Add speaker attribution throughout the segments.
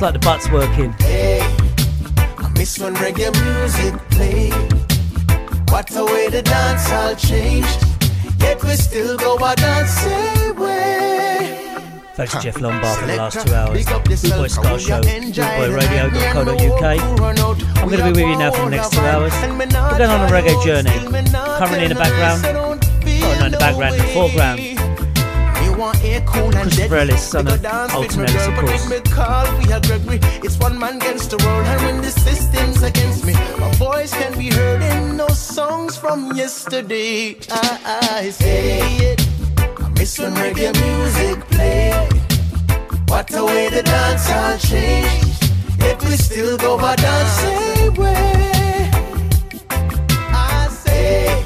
Speaker 1: Looks like the butt's working.
Speaker 2: Hey, I miss when reggae music played. What a way the dance all changed. Yet we still go dance same way.
Speaker 1: Thanks to Jeff Lombard for the last two hours.
Speaker 2: Big up
Speaker 1: Boy
Speaker 2: how
Speaker 1: Show,
Speaker 2: enjoy
Speaker 1: I'm going to be with you now for the next two hours. We're going on a reggae journey. Currently in the background, oh no, in the background, in the foreground.
Speaker 2: Christopher
Speaker 1: Ellis, son of Ellis, of course.
Speaker 2: It's one man against the world, and when the system's against me, my voice can be heard in those songs from yesterday. I, I say it. I miss when reggae music played. What a way the dance all changed. Yet we still go a dance same way. I say,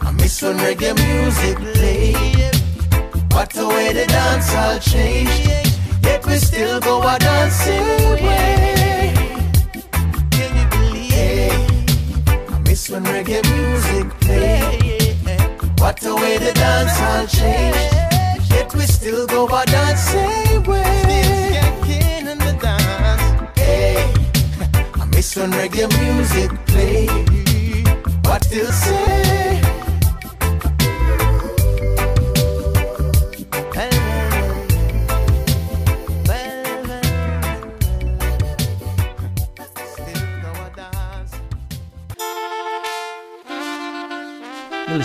Speaker 2: I miss when reggae music played. What a way the dance all changed. Yet we still go a same way. Can you believe? I miss when reggae music played. What a way the dance all changed. Yet we still go a same way. the. Hey, I miss when reggae music played. What they'll say.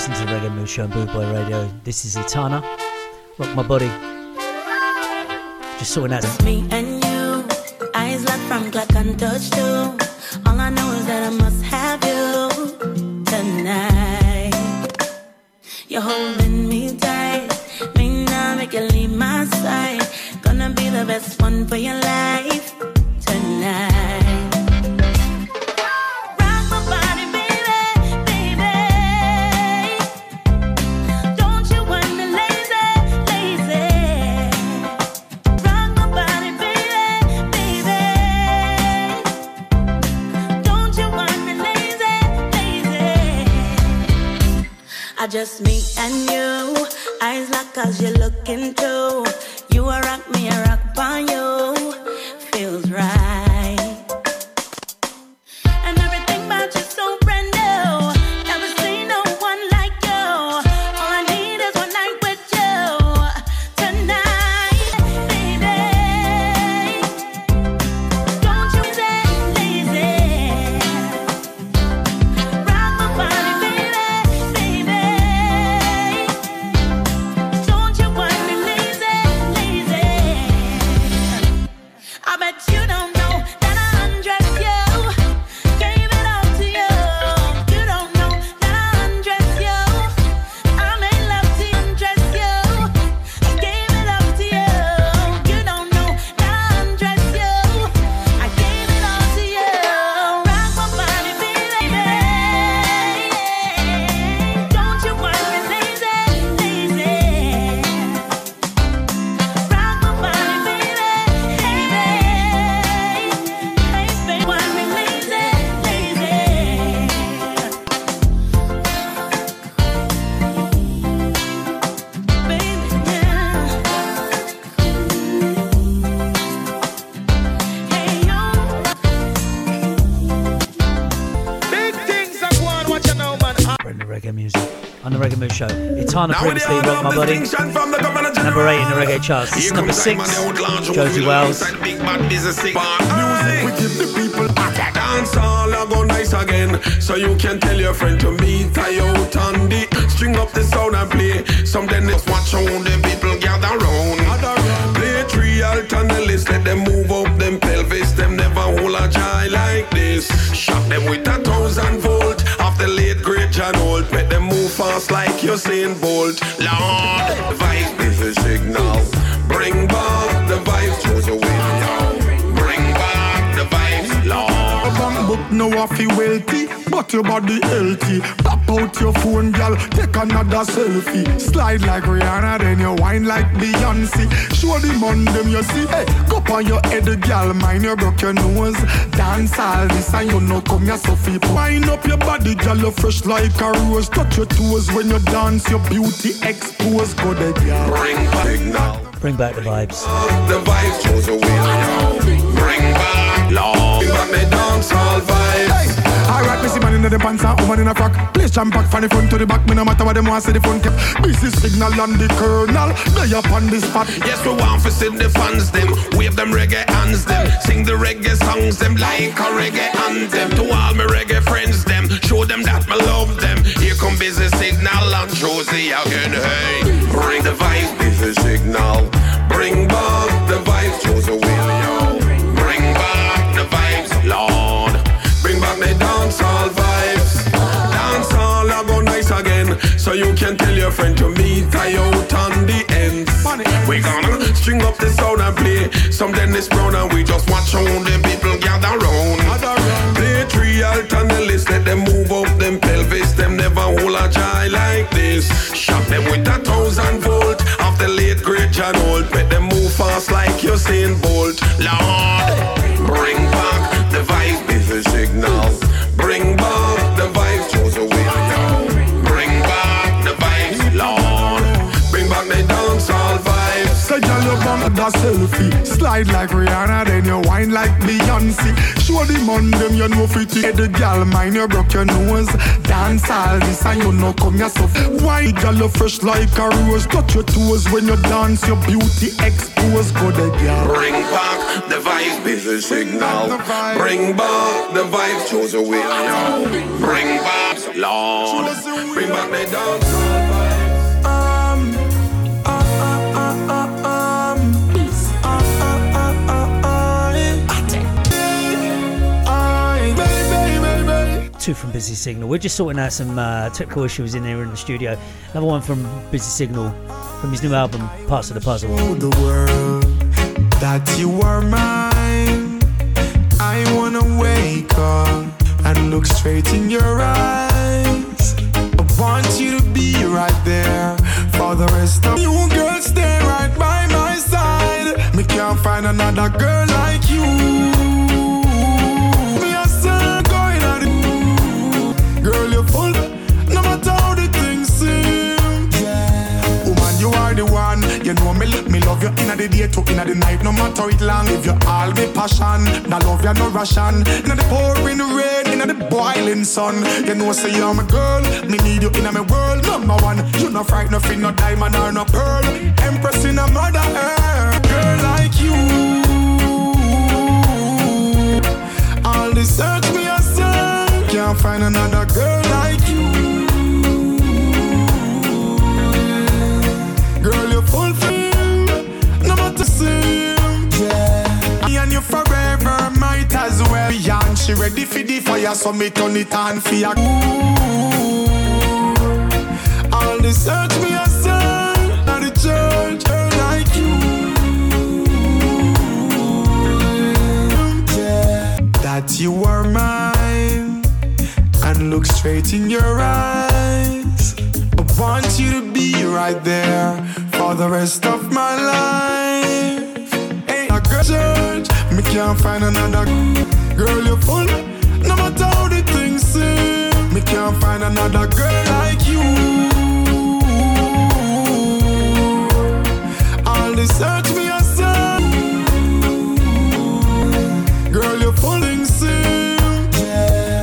Speaker 1: Listening to the Reggae Mood Show on Boot Boy Radio. This is Etana. Rock my body. Just sorting out.
Speaker 3: Me and you, eyes locked from clock and touch too.
Speaker 1: Show. Previously Rock My Body.
Speaker 4: distinction from the governor
Speaker 1: Number 8 in the reggae charts. This is number 6. Josie Wells.
Speaker 4: Big bad business thing. Music, we give the people attack. Dance all I go nice again. So you can tell your friend to meet I out on the string up the sound and play. Something just watch how the people gather round. Play three alternates, let them move up them pelvis. Them never hold a joy like this. Shock them with a thousand volt. Off the late great John Holt. Make them move fast like Usain Bolt. Lord, the vibes is a signal. Bring back the vibes, choose a winner. Bring back the vibes, Lord.
Speaker 5: Bank book no fi wealthy, but your body healthy. Pop out your phone, girl, take another selfie. Slide like Rihanna, then you whine like Beyonce. Show the man them you see. Hey, go on your head, girl, mind you broke your nose. Dance all this and you know come here Sophie. Wind up your body, girl, you fresh like a rose. Touch your toes when you dance, your beauty expose. Go there, girl.
Speaker 4: Bring back signal.
Speaker 1: Bring back the vibes.
Speaker 4: The vibes chose a winner. Bring back love. Bring back the dance all vibes.
Speaker 5: Alright, me see man in the pants and woman in a frock. Place jam pack from the front to the back. Me no matter what them want, say the front kept. Busy signal on the kernel. They up on the spot.
Speaker 4: Yes, we want to see the fans them. Wave them reggae hands them. Sing the reggae songs them like a reggae anthem. To all my reggae friends them. Show them that me love them. Here come busy signal and Josie again. Hey, bring the vibes, busy signal. Bring back the vibes, Josie William. Bring back the vibes, Lord. Bring back the dance all vibes. Dance all I go nice again. So you can tell your friend to meet I out on the ends. We gonna string up the sound and play some Dennis Brown and we just watch how the people gather round. Play three alternates, let them move up them pelvis. Them never hold a joy like this. Shock them with a thousand volt of the late great John Holt. Make them move fast like Usain Bolt. Lord,
Speaker 5: that selfie. Slide like Rihanna then you whine like Beyonce. Show the man them you know fit it. The girl mind you broke your nose. Dance all this and you know come yourself. Why girl you fresh like a rose? Touch your toes when you dance your beauty expose. Go the girl.
Speaker 4: Bring back the vibes, busy signal. Bring back the vibes, chose a winner. Bring back, Lord. Bring back the dance
Speaker 1: Two from Busy Signal. We're just sorting out some uh, technical issues in here in the studio. Another one from Busy Signal from his new album, Parts of the Puzzle.
Speaker 5: The world that you are mine. I wanna wake up and look straight in your eyes. I want you to be right there for the rest of you. Stay right by my side. Me can't find another girl like you. You know me, let me love you inna the day to inna the night. No matter it long, if you all me passion. Now love you no ration. Inna the pouring rain, inna the boiling sun. You know say you're my girl. Me need you inna my world. Number one, you no fright, nothing, no diamond or no pearl. Empress in a mother earth. Girl like you. All the search me son. Can't find another girl matter same. Yeah. Me and you forever might as well. Beyond she ready for the fire, so me turn it on for ya. All the search me a son, at the church, like you. That you are mine, and look straight in your eyes. I want you to be right there for the rest of my life. Me can't find another girl you full. No matter how the things seem, me can't find another girl like you. All the search me a girl you full in sim. Yeah.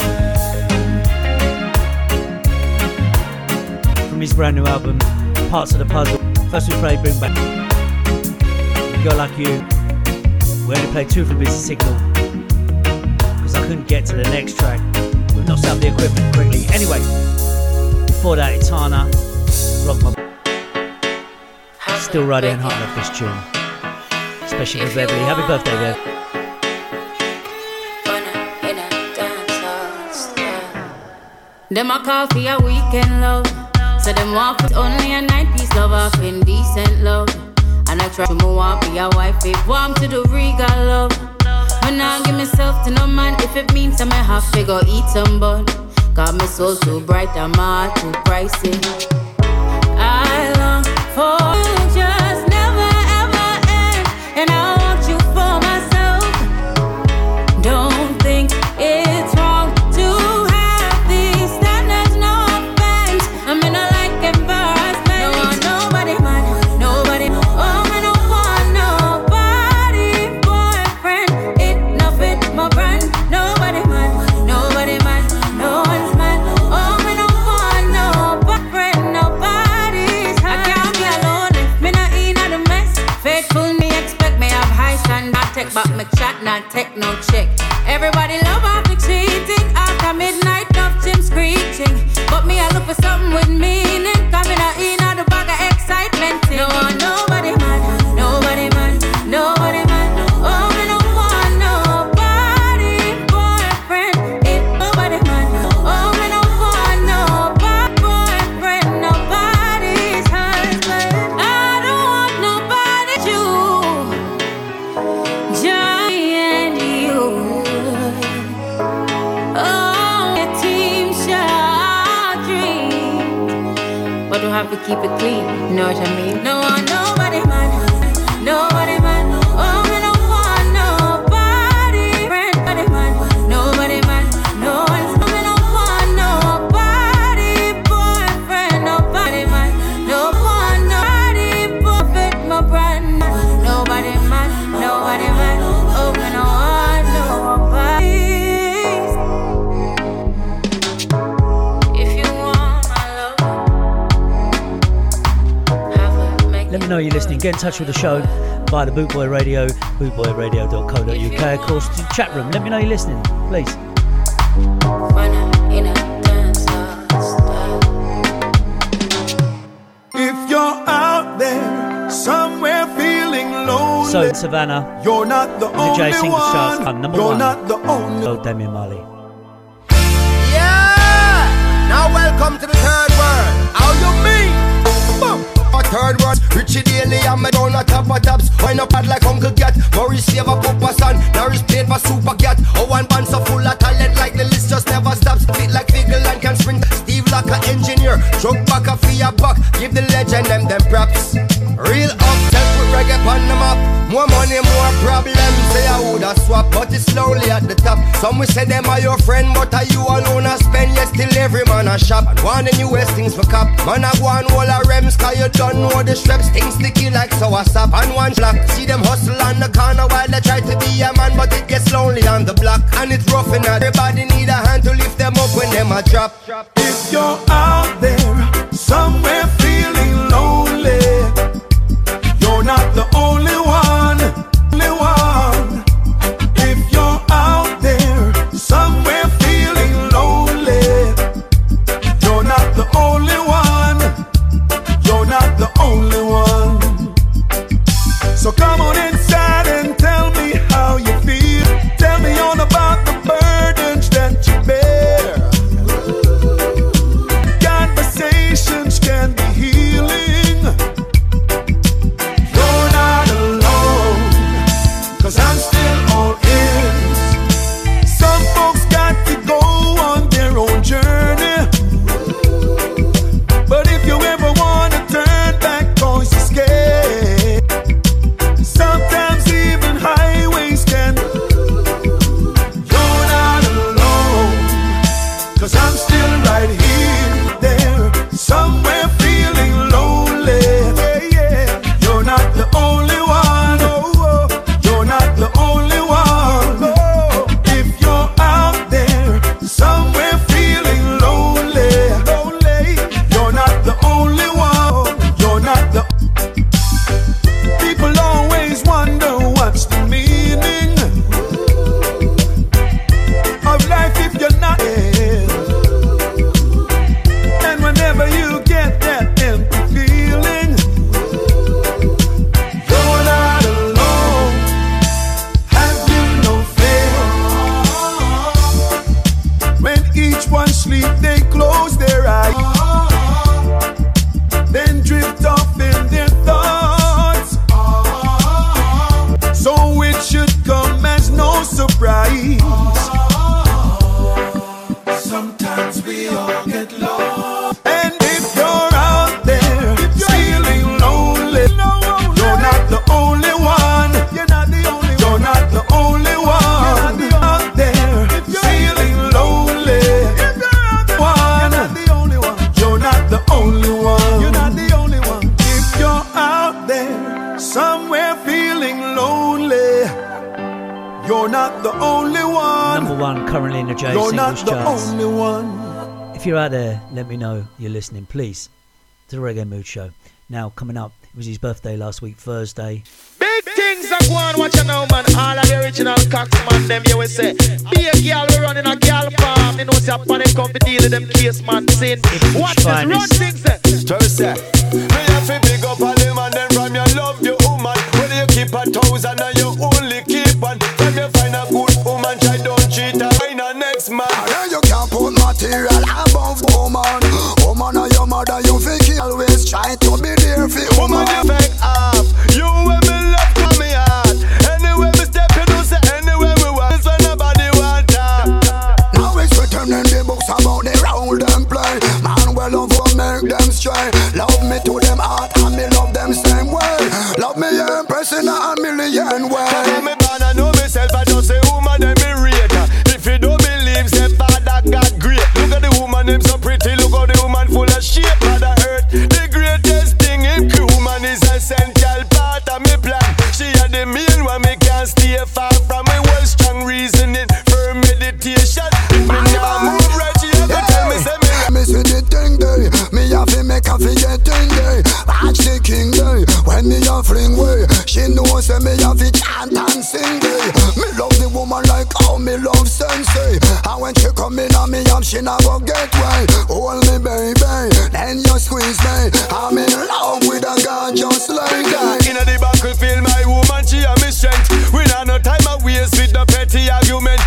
Speaker 1: From his brand new album, Parts of the Puzzle. First we played Bring Back. Girl Like You. We only played two from Busy Signal. Because I couldn't get to the next track. We've not set up the equipment quickly. Anyway, before that, Etana, Rock My. Still riding hard off this tune. Especially for Beverly. Happy birthday, Bev.
Speaker 6: Them a call for a weekend love. So them want only a nine piece love off indecent love. And I try to move on be a wife if warm to the regal love. Now I give myself to no man if it means I may have to go eat some bun. Got my soul too bright and heart too pricey. I long for just know.
Speaker 1: Get in touch with the show via the Bootboy Radio, bootboyradio.co.uk. Of course, to the chat room. Let me know you're listening, please.
Speaker 6: in a dance style.
Speaker 5: If you're out there somewhere feeling lonely,
Speaker 1: So, Savannah,
Speaker 5: you're not the
Speaker 1: the
Speaker 5: only
Speaker 1: Singles
Speaker 5: one.
Speaker 1: number
Speaker 5: you're
Speaker 1: one.
Speaker 5: not the only.
Speaker 1: oh, Damian Marley.
Speaker 7: Third world, Richie Daley and me down a top of tops. Wind up bad like Uncle Cat. Maurice save a Papa son. Norris played for Super Cat. Oh, one band so full of talent like the list just never stops. Fit like Figgle and can spring. Steve like a engineer. Drug back a fear buck. Give the legend them them props. Real up, put reggae on the map. More money, more problems. Say I woulda swap, but it's lonely at the top. Some will say them are your friend, but are you alone I spend? Yes, still every man a shop. And one the newest things for cop. Man I go on all a rems, cause you don't know the straps. Things sticky like sour sap. And one block. See them hustle on the corner while they try to be a man, but it gets lonely on the block. And it's rough and everybody need a hand to lift them up when them a drop.
Speaker 5: If you're out there somewhere
Speaker 1: If you're out there, let me know you're listening, please, to the Reggae Mood Show. Now, coming up, it was his birthday last week, Thursday.
Speaker 8: Big things are going, watch you now, man. All of the original cocks, man, them you will say. Be a girl, we running a girl farm. You know, say, upon them come to deal with them case, man. Sin. Watch this, run
Speaker 1: finest.
Speaker 8: things, eh.
Speaker 9: Just say, me have to big up all them and then from your love you woman. Whether you keep a thousand and you only keep one. From you find a good woman, try don't cheat her. Find a next man.
Speaker 10: Material above woman. Woman or your mother, you think you always try to be there for
Speaker 9: Woman,
Speaker 10: woman.
Speaker 9: you fake off. You and me love to me heart. Anywhere me step, you know say anywhere we. This when nobody want talk.
Speaker 10: Now it's written in the books about the role them play. Man, well love will make them stray. Love me to them heart and me love them same way. Love me impressing a million
Speaker 9: Cause the them so pretty. Look how the woman full of shape. Mother Earth, the greatest thing in woman is essential part of me plan. She had the mean one, me can't stay far from me. Well, strong reasoning, firm meditation. If me now ah. move right, she have to tell me, say me.
Speaker 10: Me see the thing day, me have to make a forget thing day. Watch the king day, when me a fling way. She know say me have to chant and sing day. Me love the woman me love sensei. And when she come in on me up, she never get way. Hold me baby, then you squeeze me. I'm in love with a girl just like that.
Speaker 9: Inna the battlefield, my woman, she a me strength. We not no time a waste with the petty argument.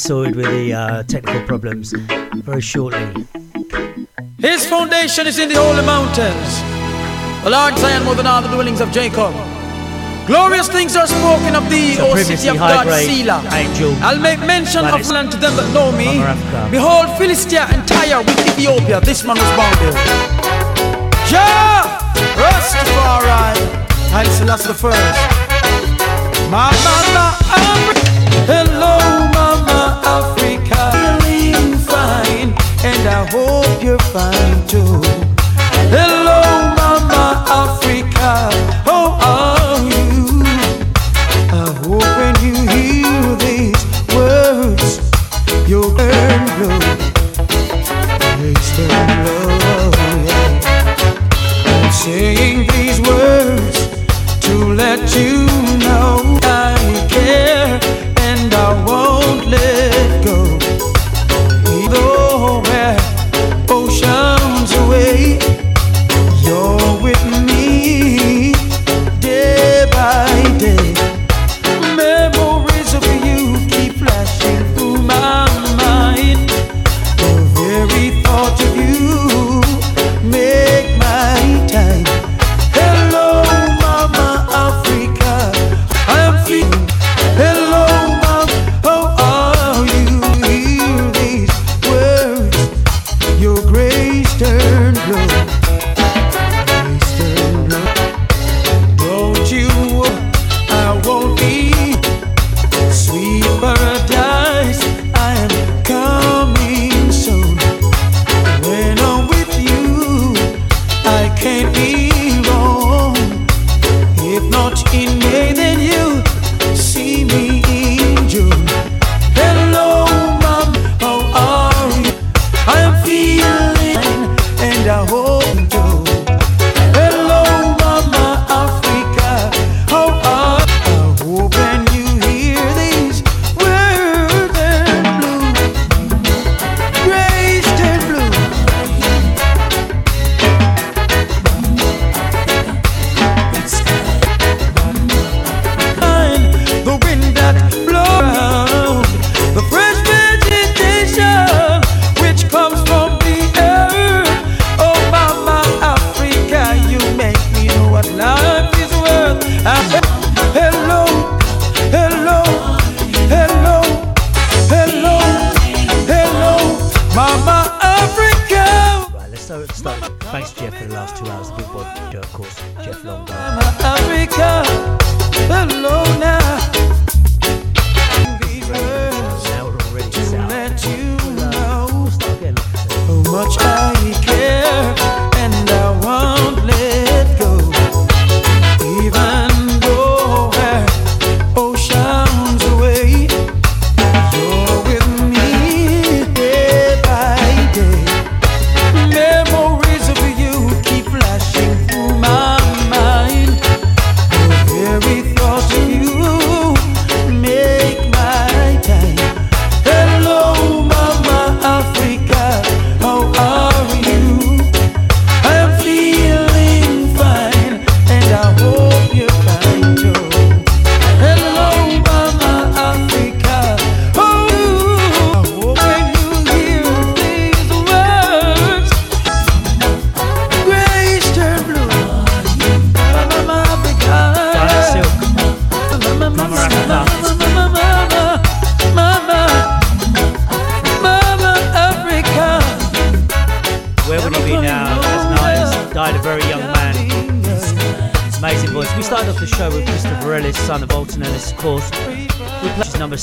Speaker 1: sorted with the uh, technical problems very shortly.
Speaker 9: His foundation is in the holy mountains, a Lord Zion more than all the dwellings of Jacob. Glorious things are spoken of thee,
Speaker 1: so
Speaker 9: O city of God, Selah. I'll make mention of land to them that know me. Behold, Philistia and Tyre with Ethiopia. This man was born there. Yeah! Rastafari. Haile Selassie the first. My, my, my. hope you're fine too. Hello, Mama Africa.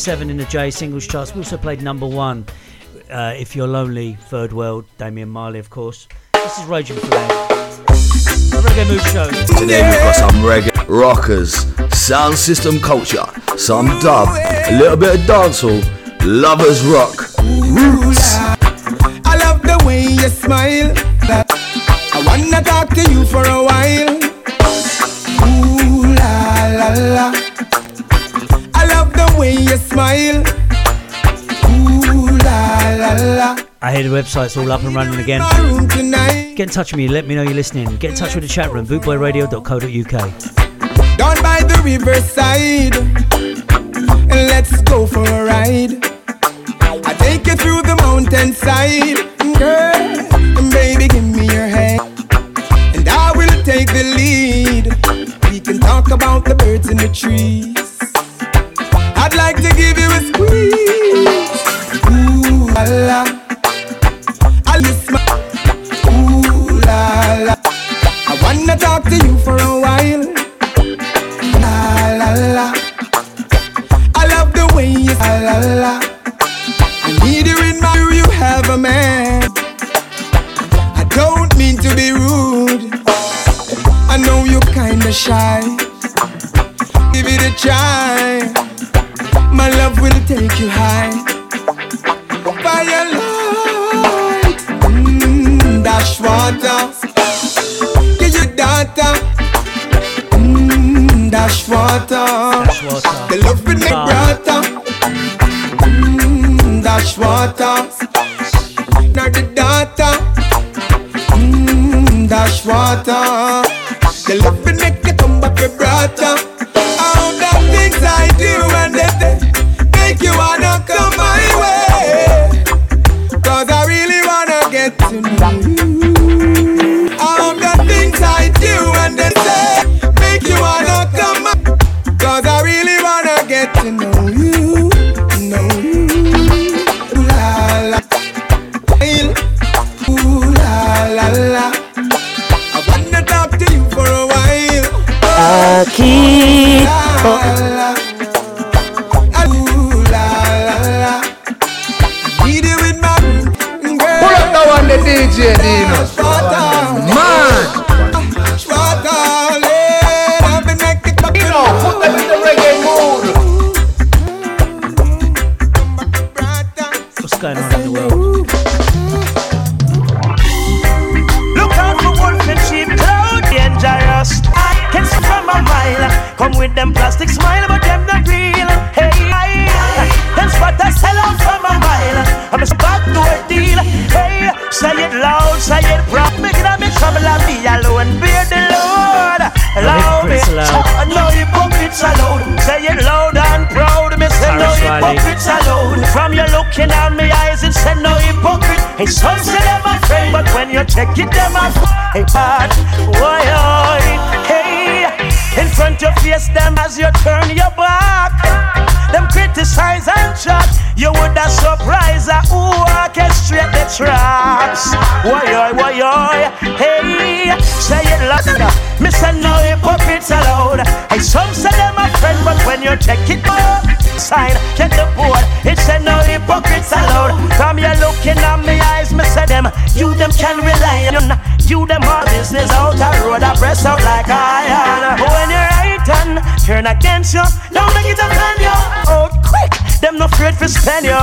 Speaker 1: seven in the J singles charts. We also played number one, uh, If You're Lonely, Third World, Damian Marley, of course. This is Raging The Reggae Mood Show.
Speaker 11: Today we've got some reggae rockers, sound system culture, some dub, a little bit of dancehall, lovers rock, roots.
Speaker 1: website's all up and running again. Get in touch with me, let me know you're listening. Get in touch with the chat room, bootboyradio.co.uk.
Speaker 12: Down by the riverside, and let's go for a ride.
Speaker 13: I take you through the mountainside, girl, and baby, give me your hand. And I will take the lead. We can talk about the birds in the trees. I'd like to give you a squeeze. Ooh, la la. Water. The love will make all
Speaker 14: business out the road, I press out like iron. But when you're right and turn against you, don't make it offend you. Out quick, them no afraid for spend you.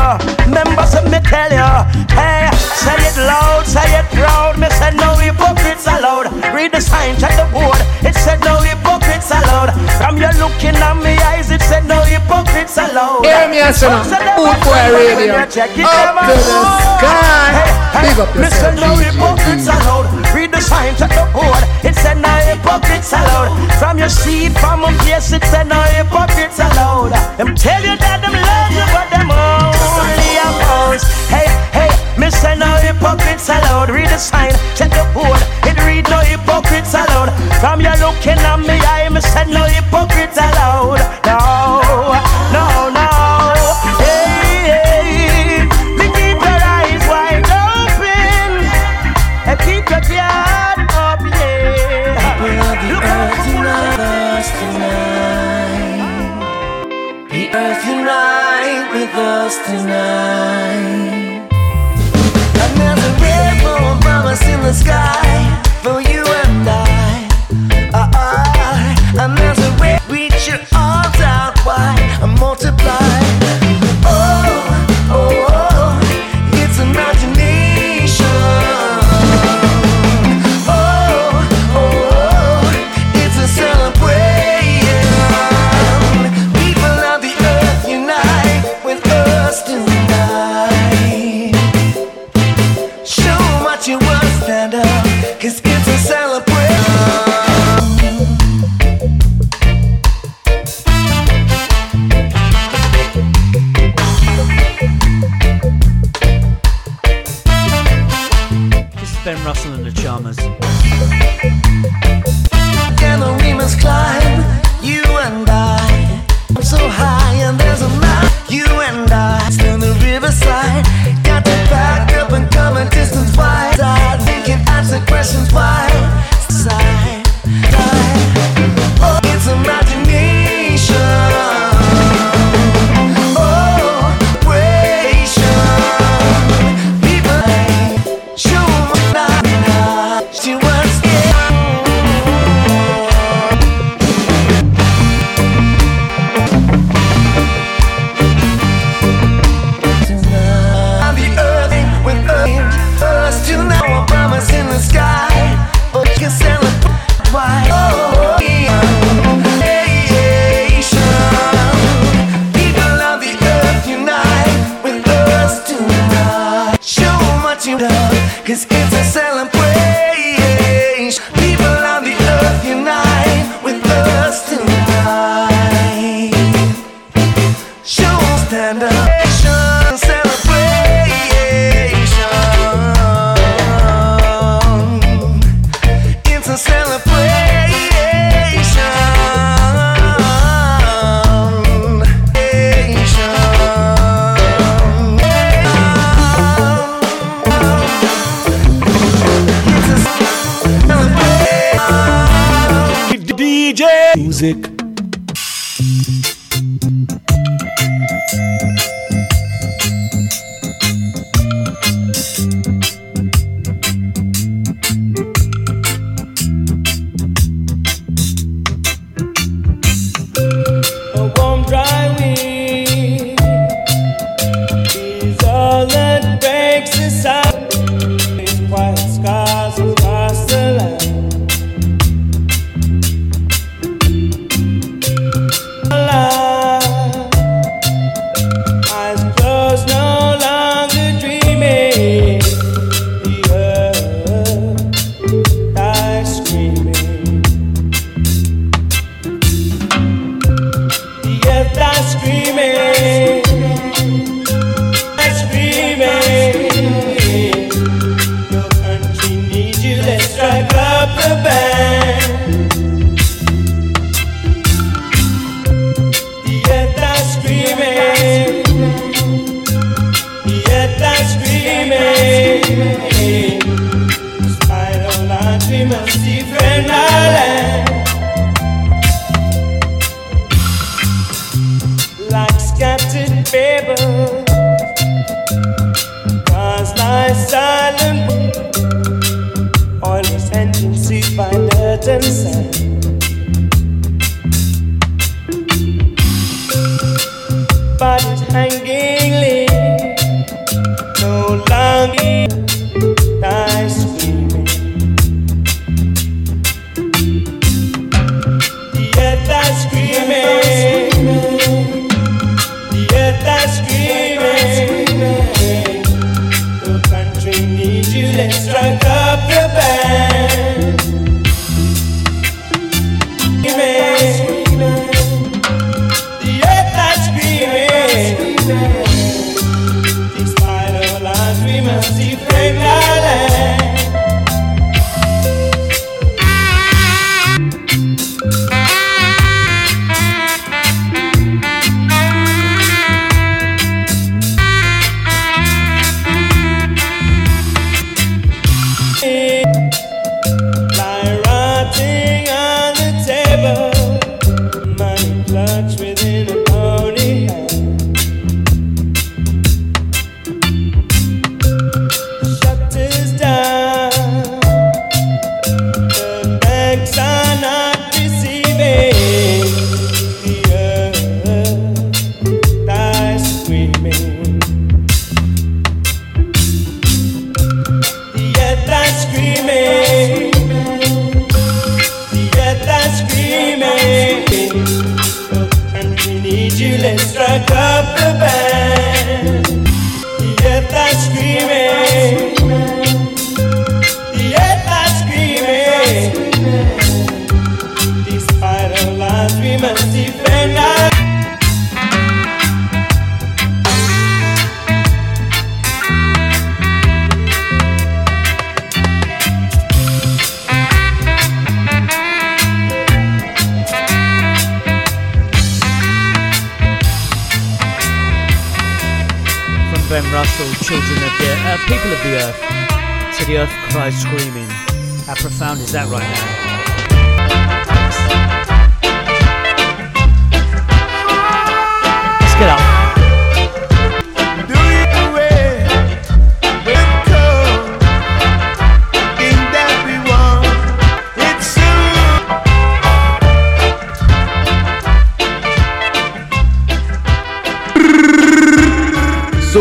Speaker 14: Members of me tell you, hey, say it loud, say it proud. Me say no hypocrites allowed. Read the sign, check the board. It said no hypocrites allowed. From you looking at me eyes, it said no hypocrites allowed.
Speaker 15: Hear me, no. Boot boy radio. Up to the sky. Big up
Speaker 14: Mr.
Speaker 15: yourself,
Speaker 14: No hypocrites allowed. Sign, check the board. It said no hypocrites allowed. From your seat, from a place, it said no hypocrites allowed. Them tell you that them love you, but them only oppose. Hey, hey, Mr. No hypocrites allowed. Read the sign, check the board. It read no hypocrites allowed. From your looking at me, I am said no hypocrites
Speaker 12: The earth unite with us tonight. And there's a rainbow promise in the sky for you and I. Ah, ah. And there's a way reach your arms out wide and multiply.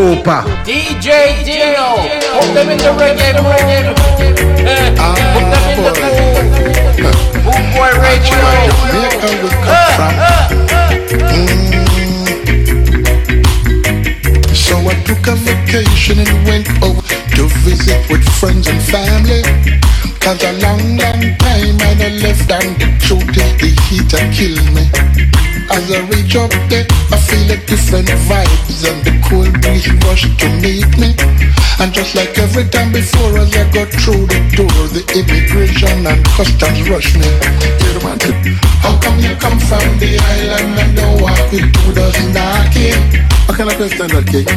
Speaker 16: Super.
Speaker 17: DJ Dio, put them in the reggae room. Eh, uh, ah, Put them in the Boot Boy Radio.
Speaker 16: Jamaica we come from. Mm. So I took a vacation and went over to visit with friends and family. Cause a long, long time I done left and the truth is the heat a kill me. As I reach up there, I feel a different vibes and the cool breeze rush to meet me. And just like every time before, as I go through the door, the immigration and customs rush me. How come you come from the island and don't walk with two dozen knocking? How can I question that cake?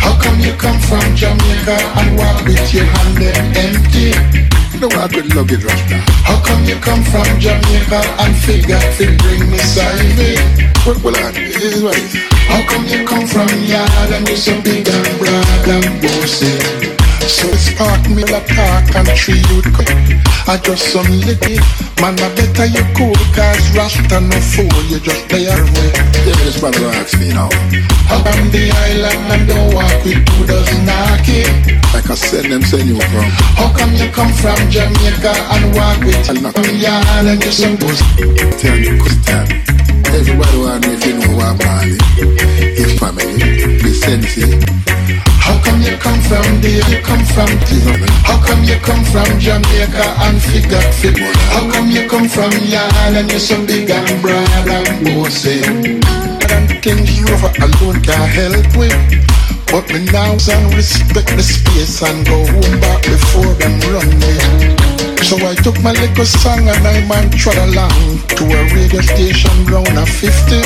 Speaker 16: How come you come from Jamaica and walk with your hand empty? Don't walk with luggage, Rasta. How come you come from Jamaica and figure to bring me side What will I do? This is what it is. How come you come from yard and you so big and broad and bossy? So it's part me la talk and tree you. I just some little man, I better you cool cause Rasta no fool, you just play away. Yeah, this brother ask me now. How come the island and don't walk with two dozen knocky? Like I said, them send you from. How come you come from Jamaica and walk with a knock yard and you supposed tell me question. Everybody want me if you know what Mali. His family, the sensei. How come you come from there? You come from Tizon. How come you come from Jamaica and figure fit? How come you come from Yan and you're so big and broad and bossy? Things rough alone can't help with. But me now and respect the space and go home back before them run me. So I took my little song and I man trot along to a radio station round a 50.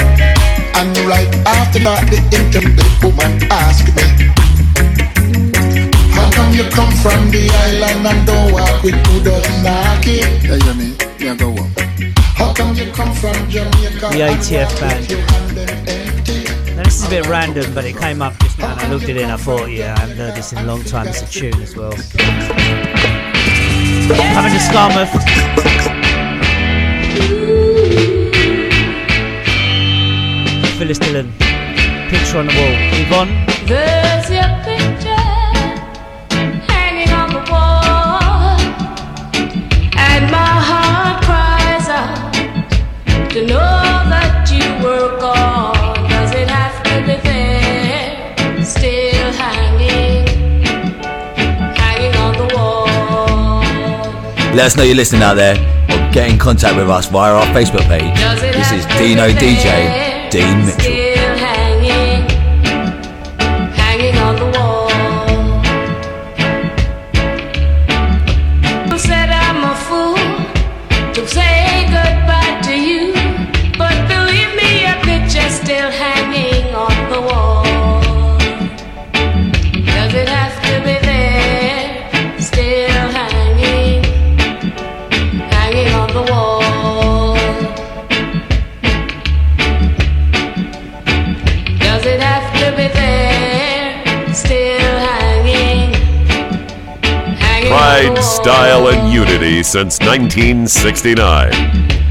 Speaker 16: And right after that the internet woman asked me come you come from the island and don't walk with two dozen knocky? Yeah, you mean? Yeah, go on. How come you come from Jamaica?
Speaker 1: The ATF band. Now this is a bit random, but it came up just now and I looked at it and I thought, yeah, I haven't heard this in a long time. It's a tune as well. Coming to Skarmouth. Phyllis Dillon. Picture on the wall. Yvonne.
Speaker 6: There's
Speaker 11: Let us know you're listening out there or get in contact with us via our Facebook page. This is Dino DJ, Dean Mitchell.
Speaker 18: Since 1969.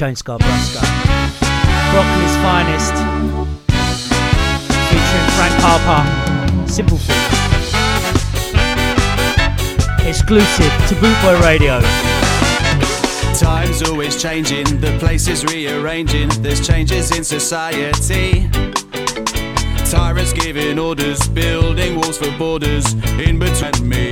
Speaker 1: Chainska Brassika. Brockley's Finest, featuring Frank Harper. Simple thing. Exclusive to Bootboy Radio.
Speaker 19: Time's always changing, the place is rearranging, there's changes in society. Tyrants giving orders, building walls for borders in between me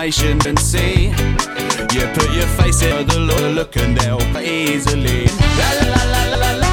Speaker 19: information and see. You put your face in the look and they'll easily. La, la, la,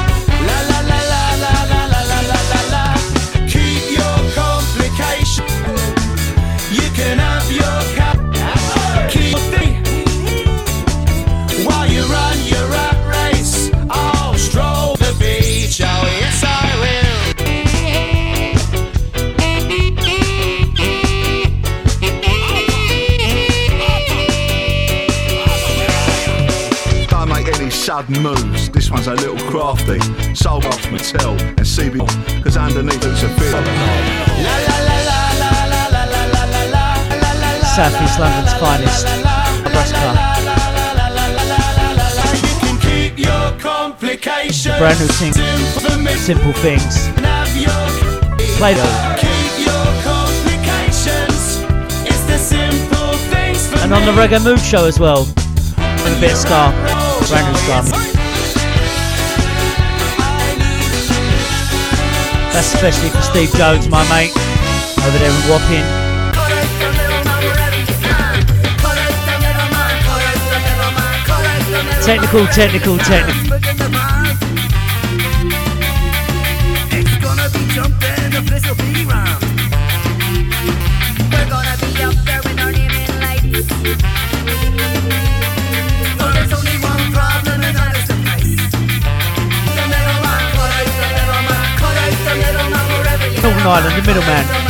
Speaker 20: Sudden moves, this one's a little crafty. Sold off Mattel and CB, cause underneath it's a bit.
Speaker 1: South East London's finest.
Speaker 19: Brass club.
Speaker 1: Brand new single, Simple Things. Play
Speaker 19: them.
Speaker 1: And on the Reggae Mood Show as well. with a bit of ska. That's especially for Steve Jones, my mate, over there in Wapping. Technical, technical, technical.
Speaker 21: Island, the middleman.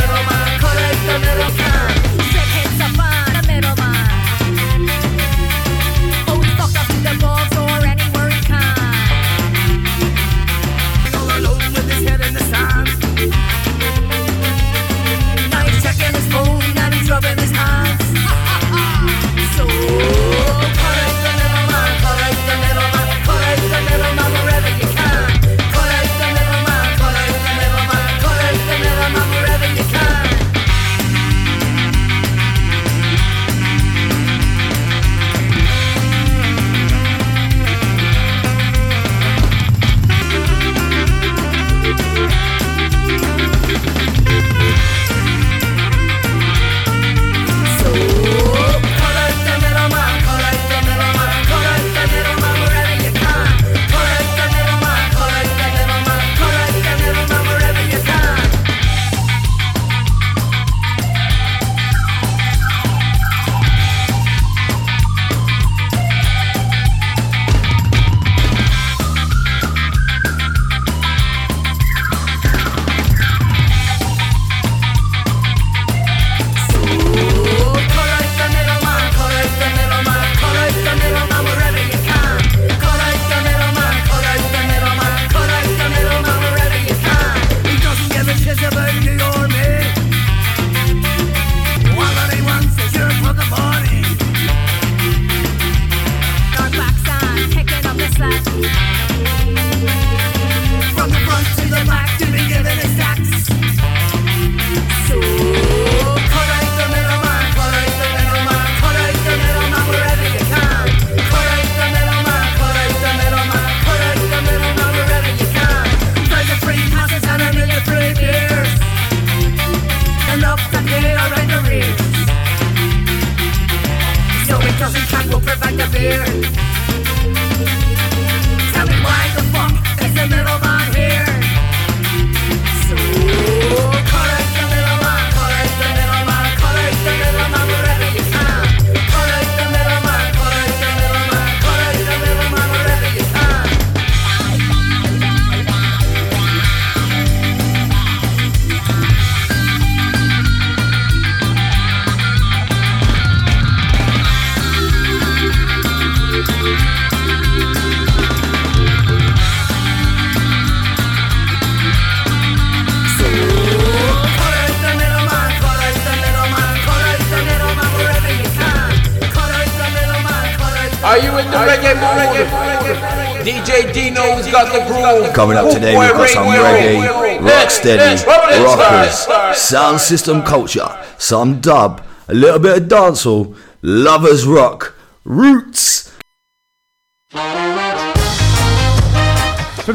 Speaker 11: coming up today. We've got some reggae, rocksteady, rockers, sound system culture, some dub, a little bit of dancehall, lovers rock, roots.
Speaker 1: From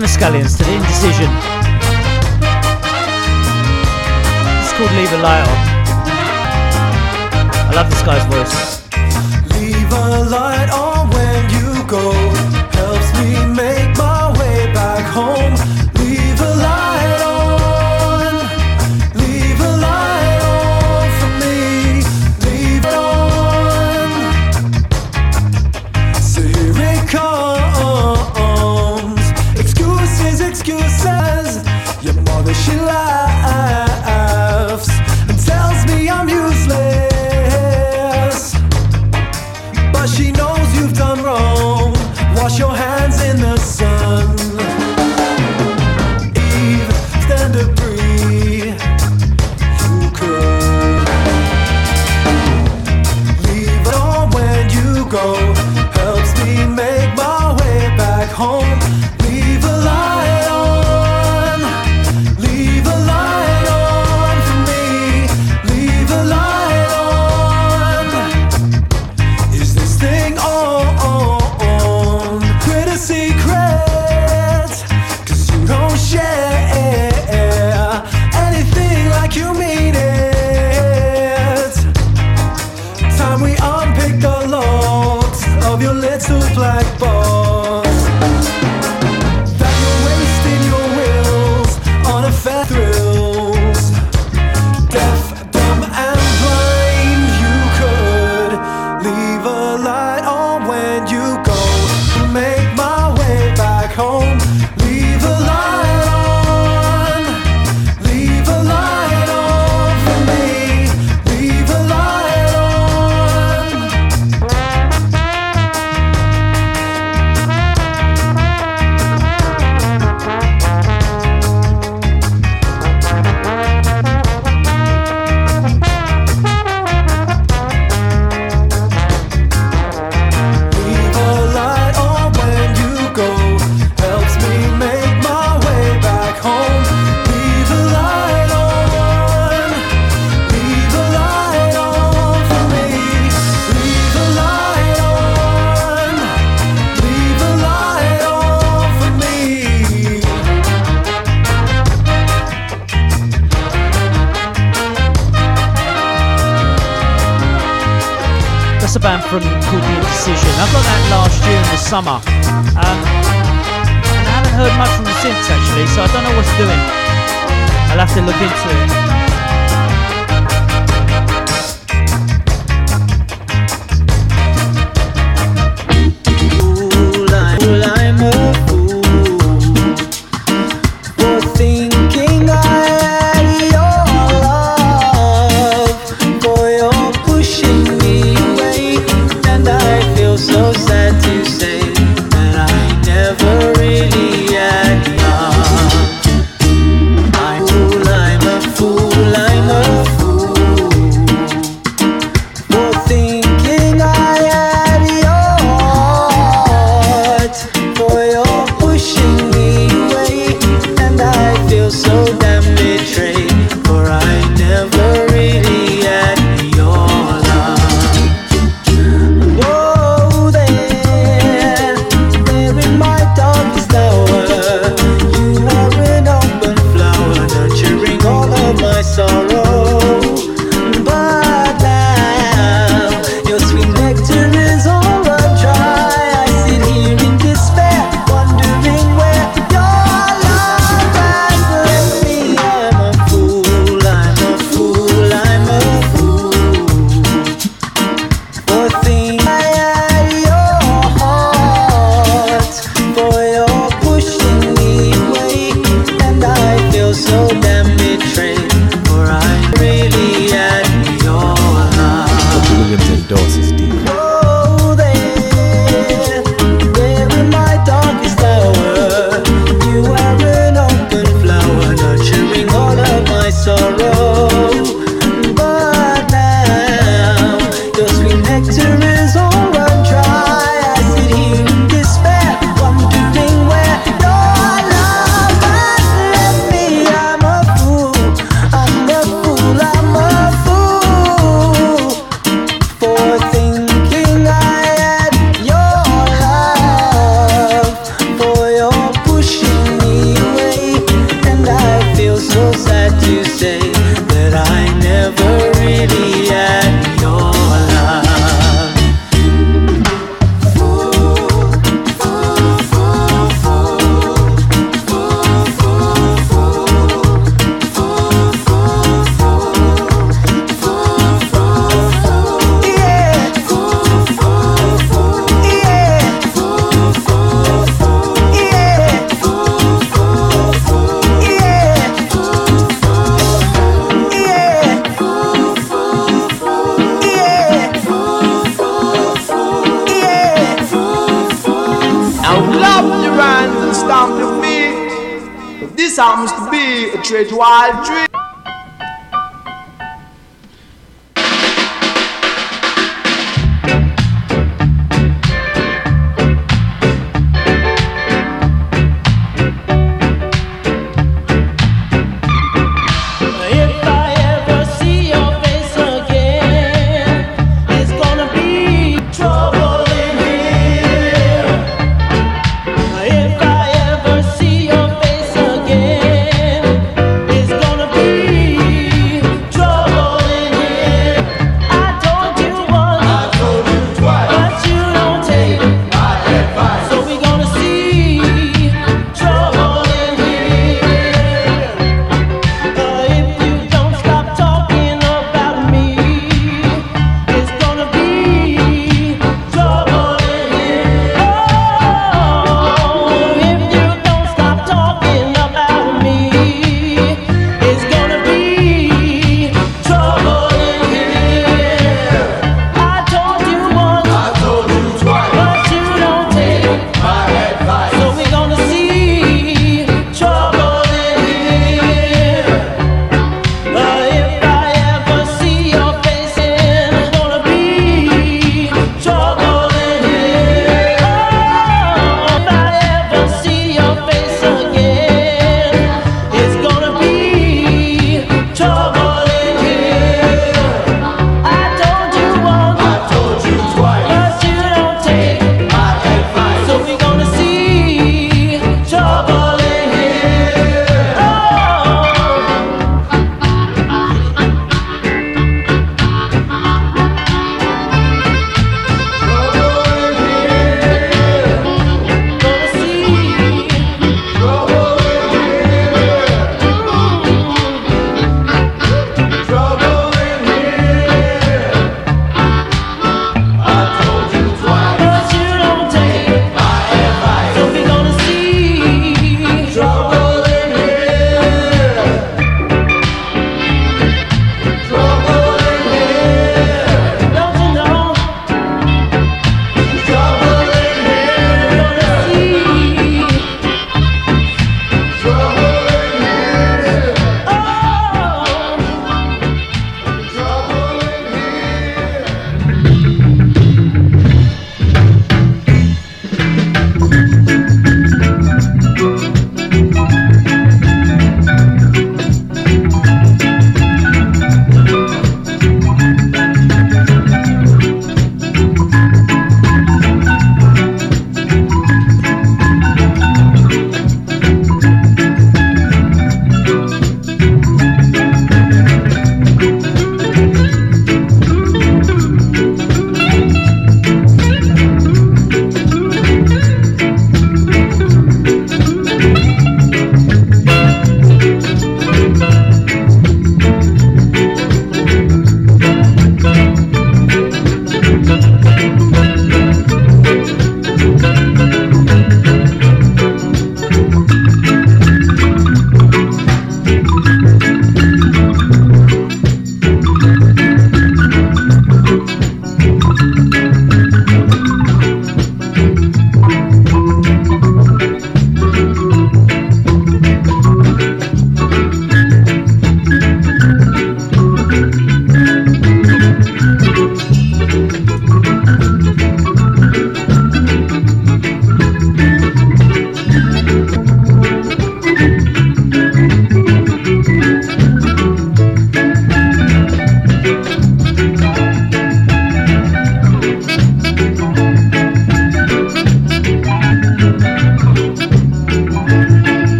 Speaker 1: the Scullions to the Indecision. It's called Leave a Light On. I love this guy's voice.
Speaker 22: Leave a light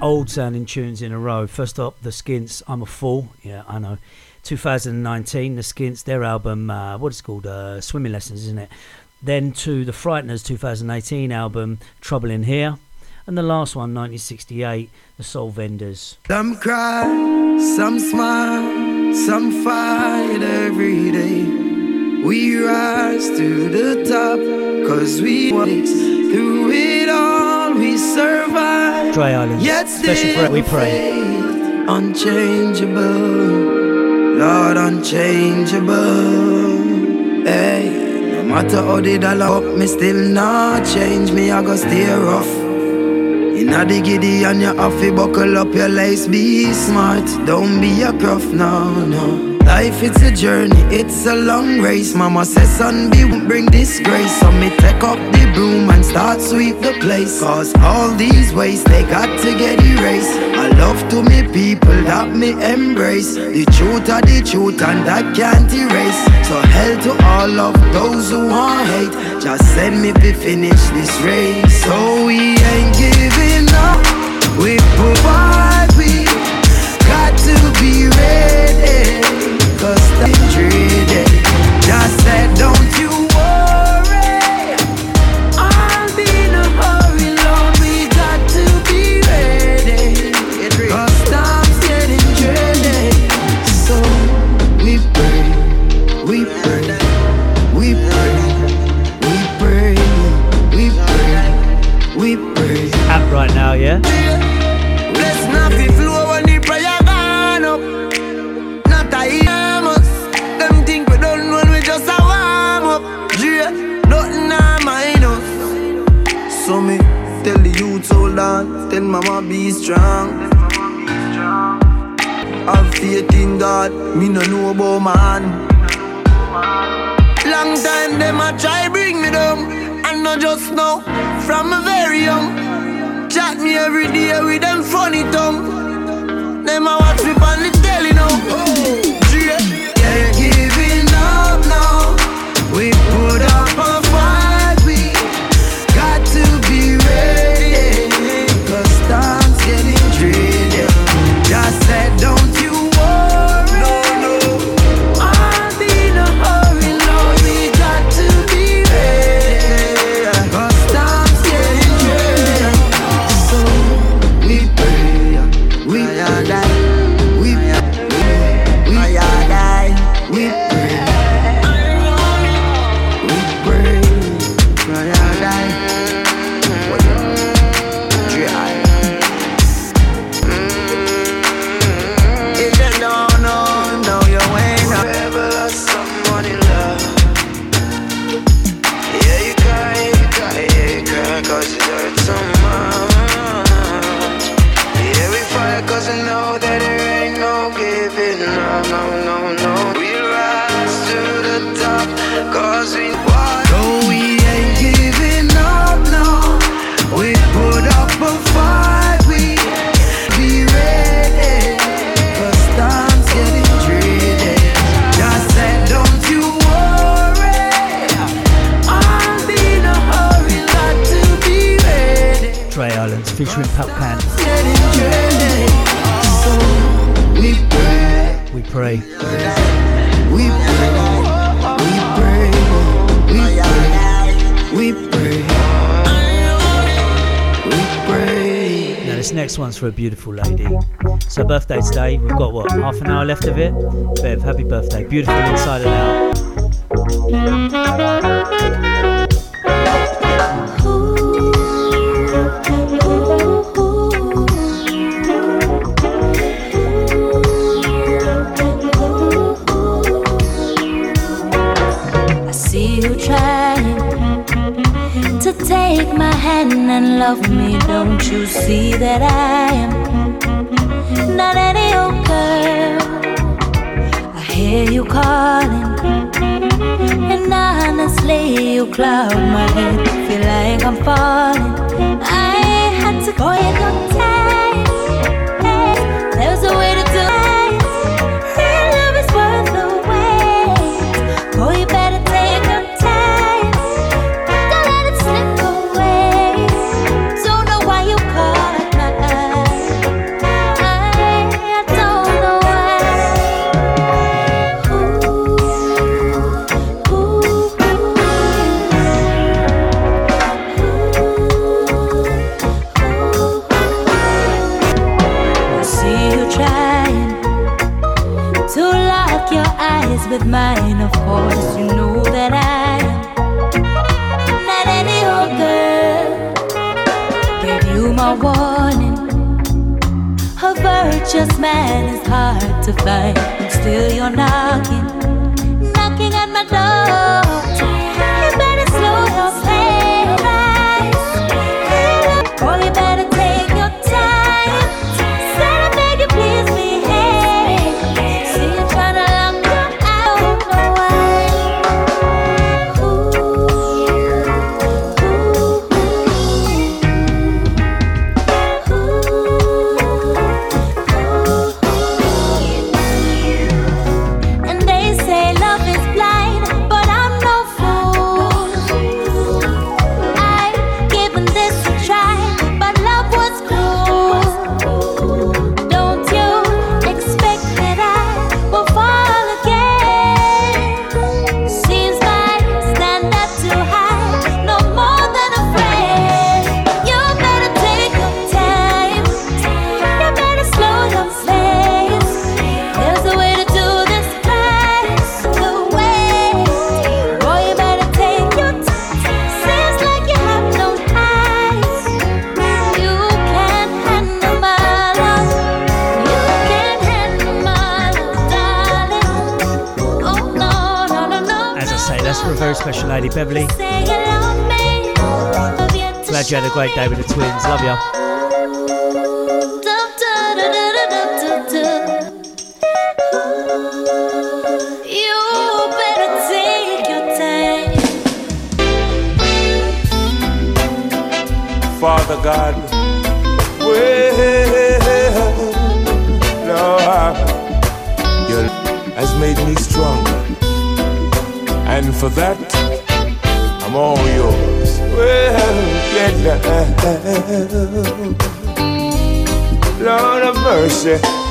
Speaker 1: Old sounding tunes in a row. First up, The Skints, I'm a Fool. Yeah, I know. 2019, The Skints, their album, uh, what is it called? Uh, Swimming Lessons, isn't it? Then to The Frighteners 2018 album, Trouble in Here. And the last one, 1968, The Soul Vendors.
Speaker 12: Some cry, some smile, some fight every day. We rise to the top, cause we wait through it we survive.
Speaker 1: Dry Island.
Speaker 12: Yet
Speaker 1: Special for We Pray.
Speaker 12: Unchangeable, Lord, unchangeable. Hey, no matter how the dollar up, me still not change. Me, I go stay rough. Inna the giddy and you have to buckle up your lace. Be smart, don't be a gruff, no, no. Life it's a journey, it's a long race. Mama says, son, be won't bring disgrace. So me take up the broom and start sweep the place. Cause all these ways they got to get erased. I love to me people that me embrace. The truth are the truth and that can't erase. So hell to all of those who want hate. Just send me to finish this race. So we ain't giving up. We provide, we got to be ready. Cause be strong. Have faith in God, me no know about man. Long time them a try bring me down, and not just now, from a very young. Chat me every day with them funny tongue. Them a watch me on the telly now. Yeah, yeah, giving up now. We put up a
Speaker 1: for a beautiful lady. So, birthday today. We've got what, half an hour left of it? Bev, happy birthday. Beautiful inside and out.
Speaker 6: And love me. Don't you see that I am not any old girl? I hear you calling, and honestly, you cloud my head. Feel like I'm falling. I had to call you
Speaker 3: and still you're knocking.
Speaker 1: Beverly. Glad you had a great day with the twins. Love
Speaker 3: you.
Speaker 23: Father God. Well, Lord, your has made me stronger, and for that. 글쎄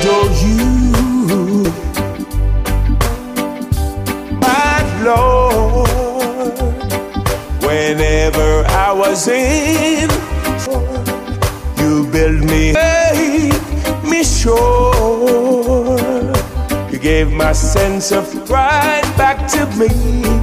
Speaker 23: adore you. My Lord, whenever I was in, you built me, made me sure. You gave my sense of pride back to me.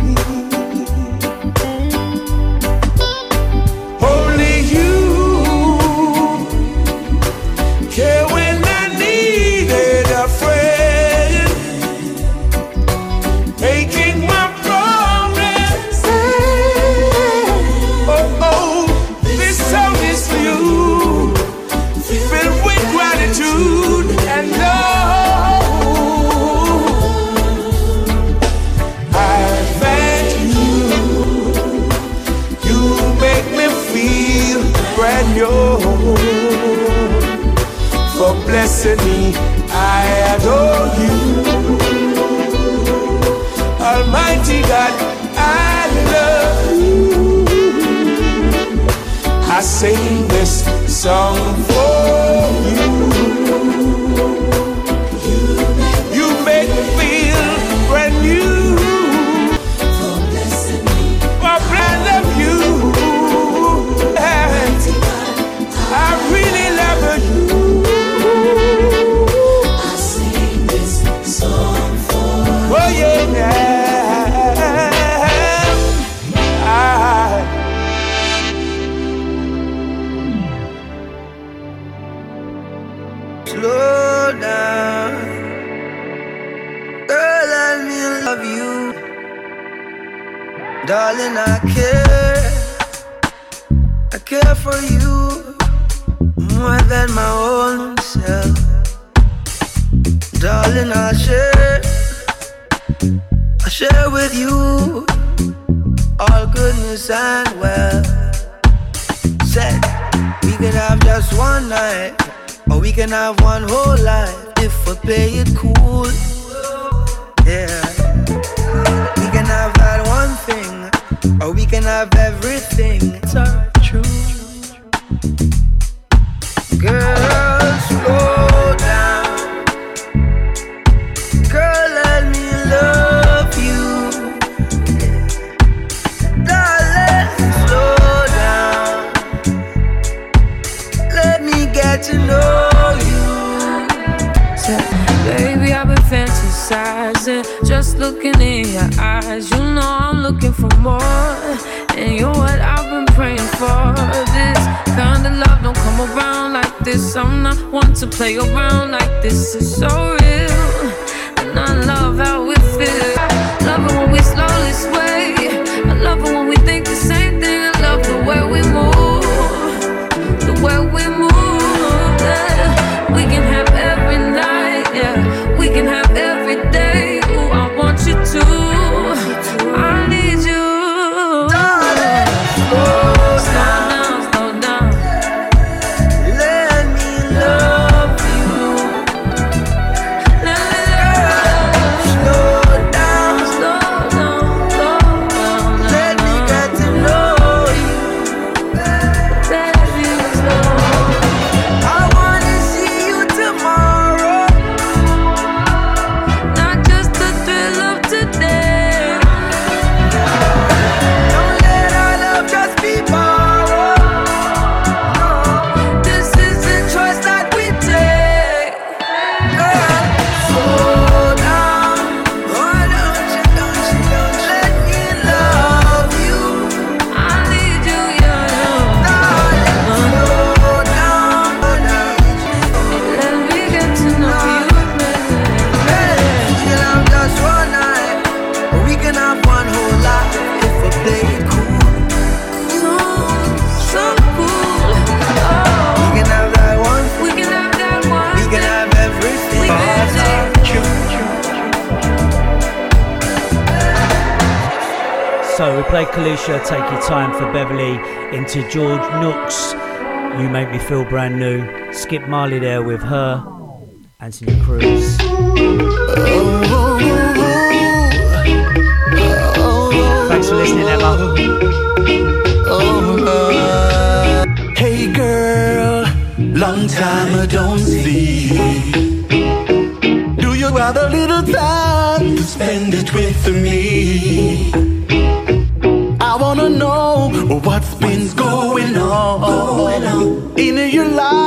Speaker 12: song for
Speaker 24: Take
Speaker 1: Your Time for Beverly, into George Nooks, You Make Me Feel Brand New, Skip Marley there with H.E.R., Anthony Cruz. Thanks for listening, Emma.
Speaker 25: Hey girl, long time I don't see. Do you have a little time to spend it with me? Something's going on, going on in your life.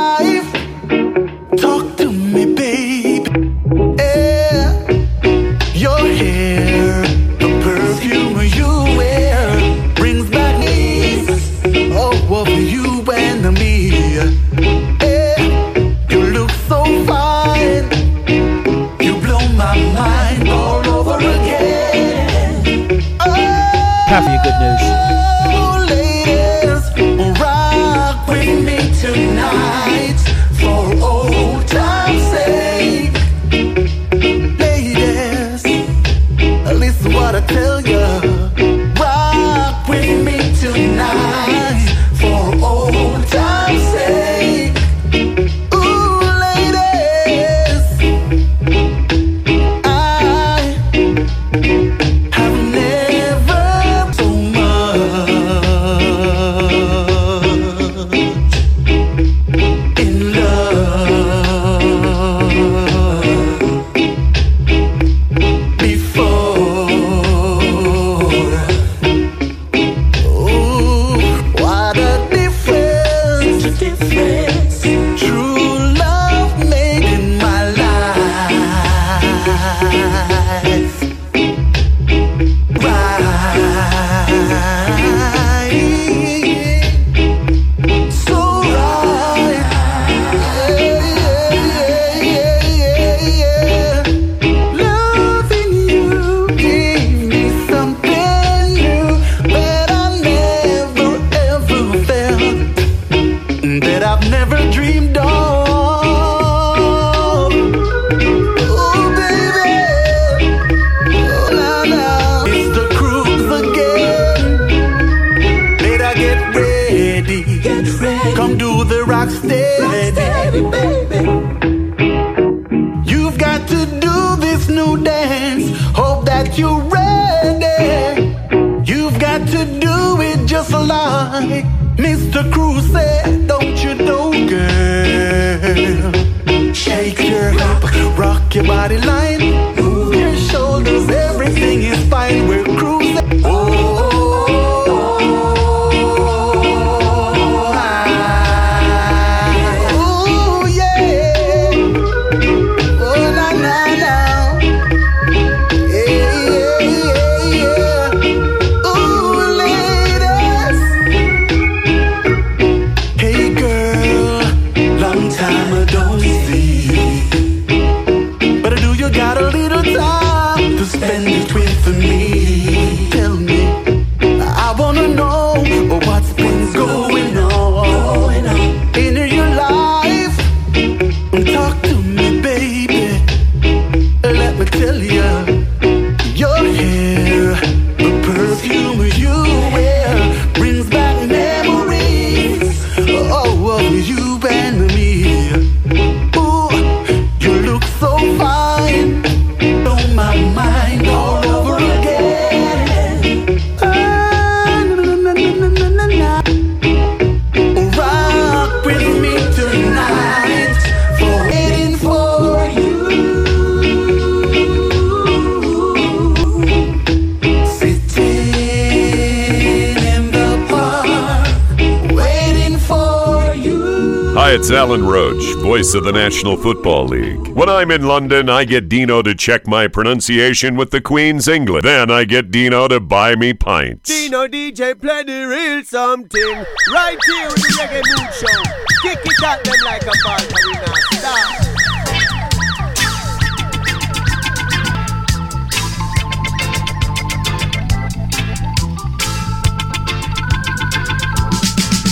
Speaker 18: Roach, of the National Football League. When I'm in London, I get Dino to check my pronunciation with the Queen's English. Then I get Dino to buy me pints.
Speaker 26: Dino DJ play the real something right here with the Reggae Mood Show. Kick it at them like a ball, we not stop.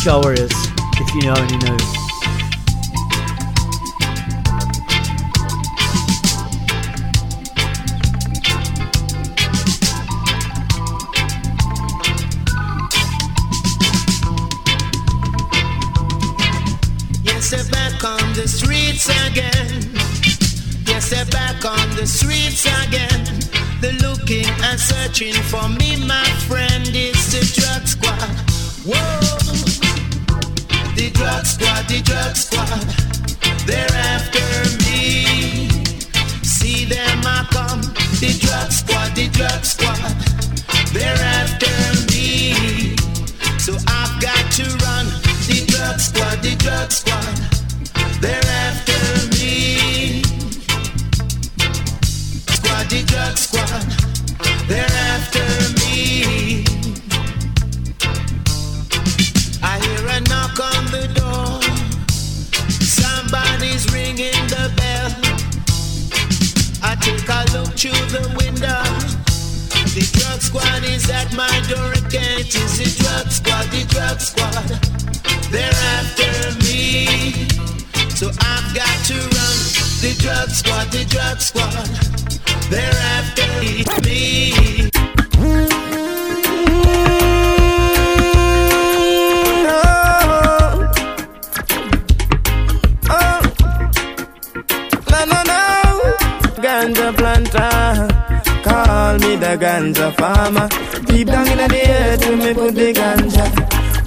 Speaker 1: Show Warriors, if you only knew.
Speaker 27: Yes, streets again. They're looking and searching for me, my friend. It's the drug squad. Whoa, the drug squad, the drug squad. They're after me. See them, I come. The drug squad, the drug squad.
Speaker 28: Ganja farmer. Deep down in the earth, when me put the ganja.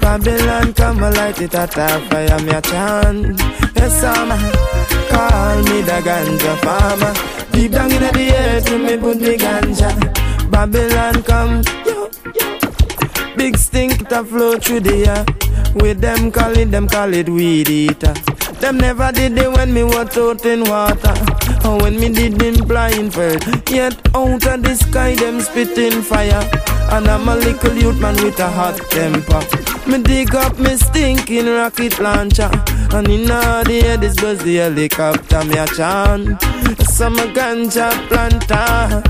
Speaker 28: Babylon come and light it at a fire, me a chant. Yes, I'm Call me the ganja farmer. Deep down in the earth, when me put the ganja. Babylon come, yo, yo. Big stink that flow through the air. With them call it, them call it weed eater. Them never did it when me was out in water. Or when me did in blindfold. Yet out of the sky, them spitting fire. And I'm a little youth man with a hot temper. Me dig up me stinking rocket launcher. And in all the air, this buzz the helicopter, me a chant. Some a ganja planter.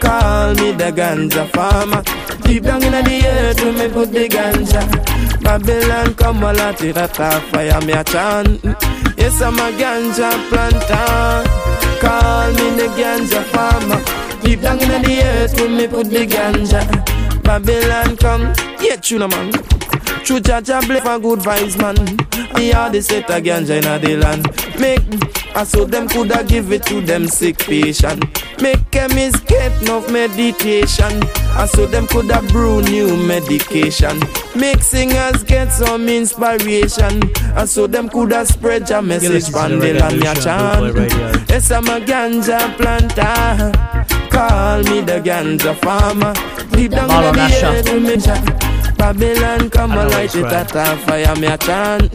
Speaker 28: Call me the ganja farmer. Deep down in the earth, when me put the ganja. Babylon come all at it a fire, me a chant. Yes, I'm a ganja planter. Call me the ganja farmer. Deep down in the earth, when me put the ganja. Babylon come, yeah, tuna man. True Jaja bless for good vibes, man. Me all the set a ganja in the land. Make I saw them coulda give it to them sick patient. Make chemists get enough meditation. I saw them coulda brew new medication. Make singers get some inspiration. I saw them coulda spread your message from the land me a
Speaker 1: Show on Boot Boy Radio.
Speaker 28: chant. Yes, I'm a ganja planter. Call me the ganja farmer. Deep down the
Speaker 1: Asher.
Speaker 28: earth, we me chant. Babylon come and light
Speaker 1: it's
Speaker 28: it at a fire, me a chant.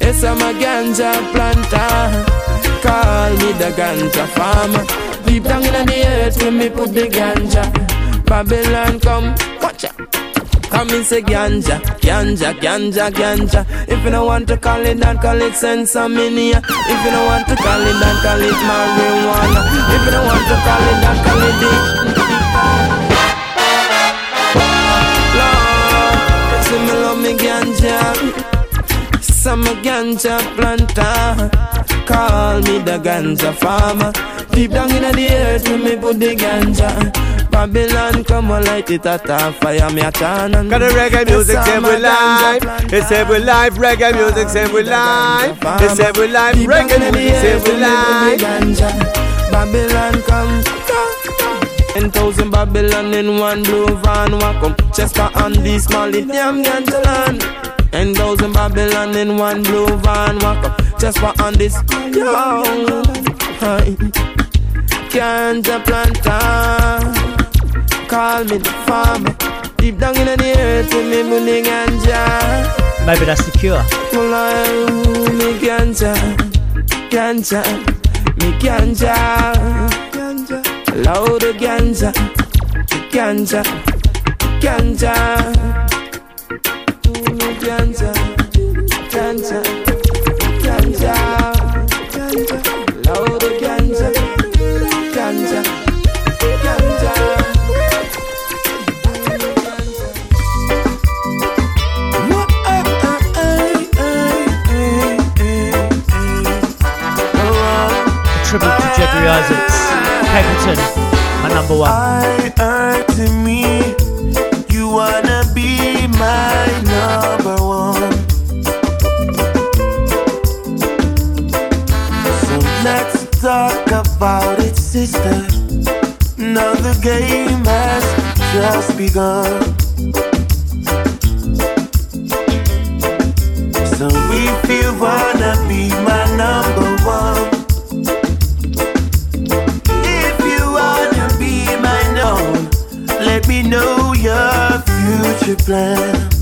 Speaker 28: Yes, I'm a ganja planter. Call me the ganja farmer. Deep down in the earth, when me put the ganja. Babylon come, watch out. Come and say ganja, ganja, ganja, ganja. If you don't want to call it that, call it sensimilla. If you don't want to call it that, call it marijuana. If you don't want to call it that, call it it. Ganja. Some ganja planter. Call me the ganja farmer. Deep down in the earth, when me put the ganja. Babylon come and light it at a fire, me a chant and
Speaker 26: Got the reggae music, say we live. It say we live, reggae music, say we live. It say we live, reggae music, say we live.
Speaker 28: Babylon come. Ten thousand Babylon in one blue van Welcome Chester and this Molly damn ganja land Ten thousand Babylon in one blue van Welcome Chester and this Yo Hi. Ganja planter Call me the farmer. Deep down in the earth with me money ganja.
Speaker 1: Maybe that's the cure.
Speaker 28: Well, I me ganja, ganja, me ganja, loud ganja, ganja, ganja, ganja, ganja, ganja.
Speaker 1: Tribute to Gregory Isaacs. Capleton, my number one.
Speaker 29: I heard to me, you wanna be my number one. So let's talk about it, sister. Now the game has just begun. So if you wanna be my know your future plans.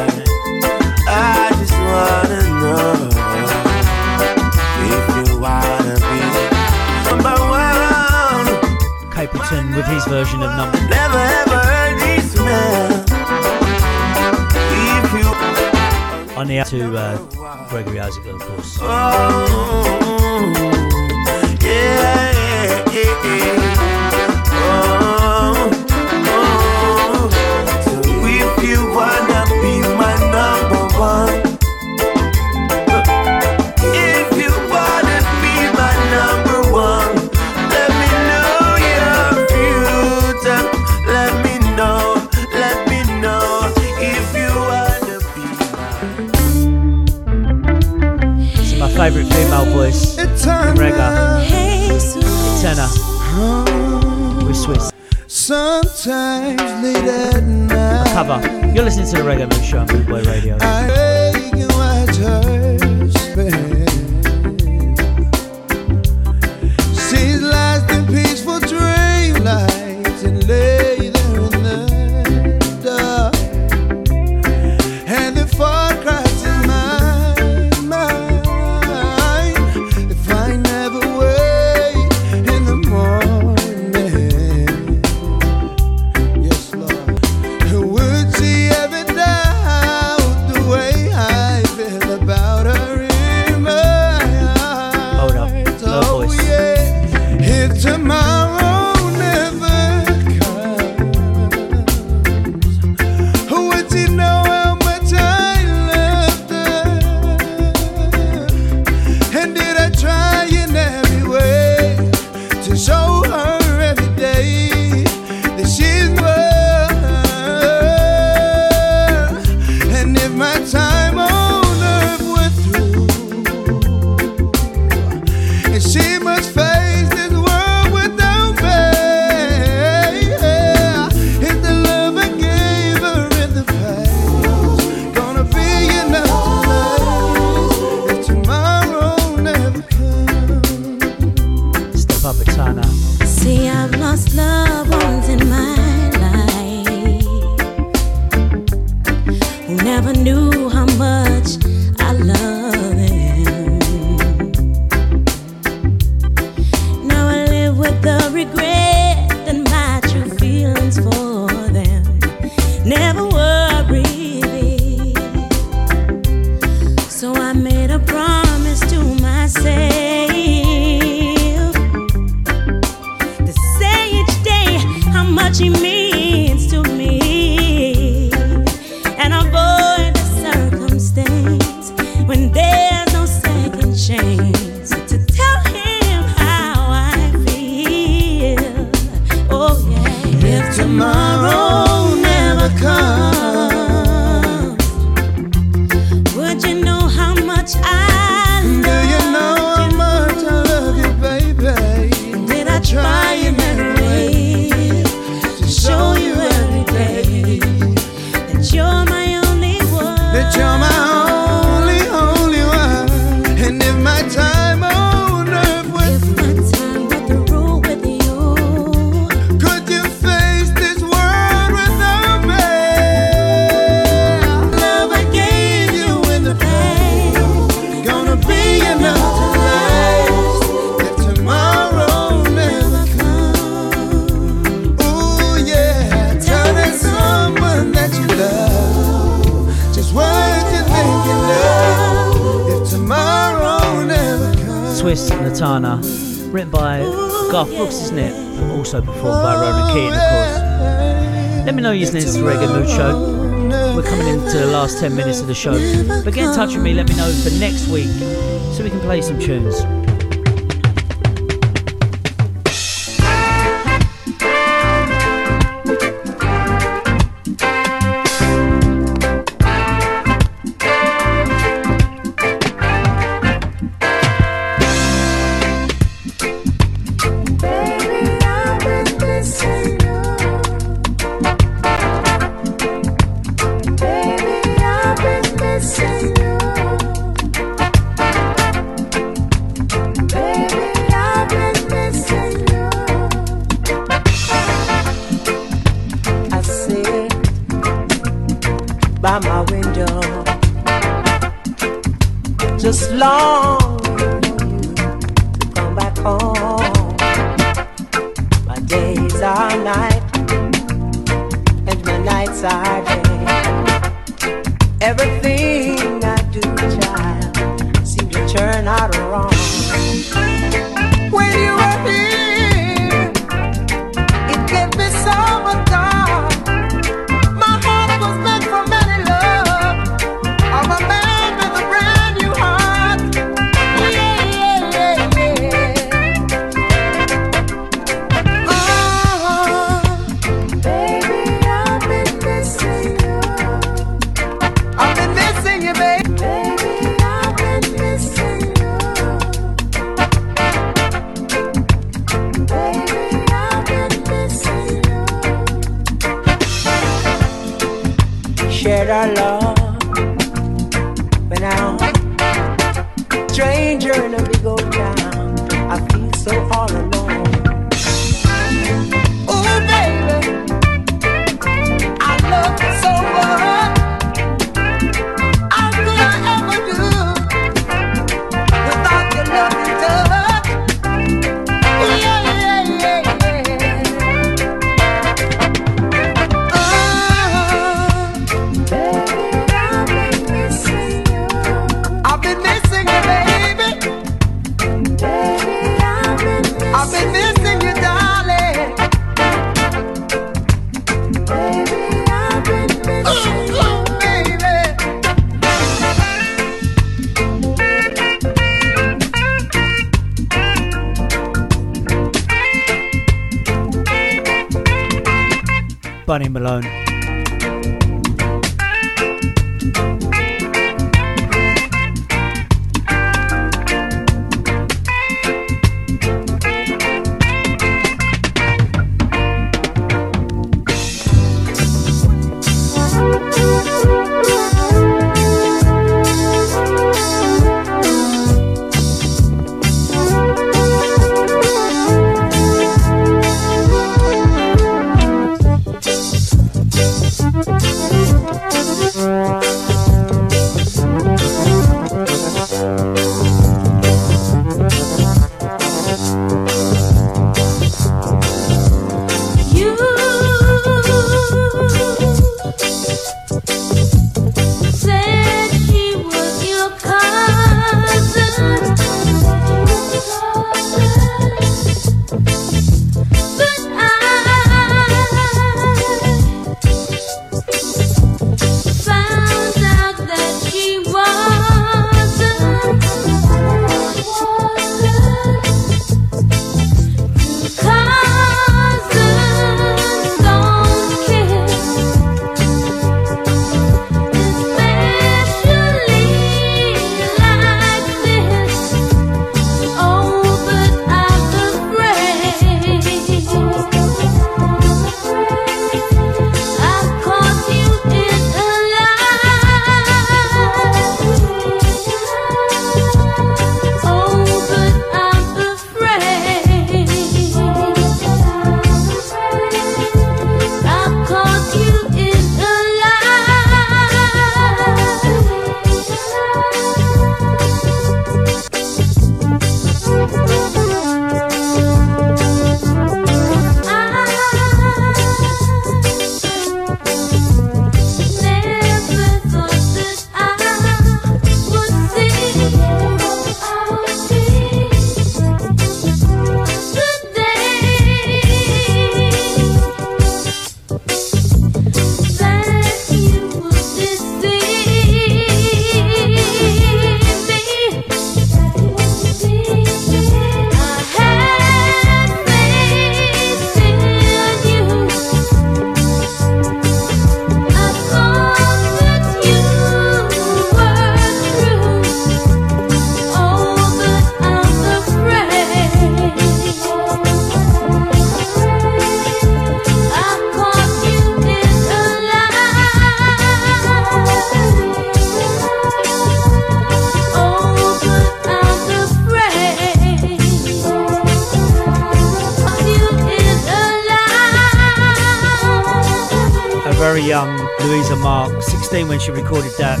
Speaker 12: she
Speaker 1: recorded that.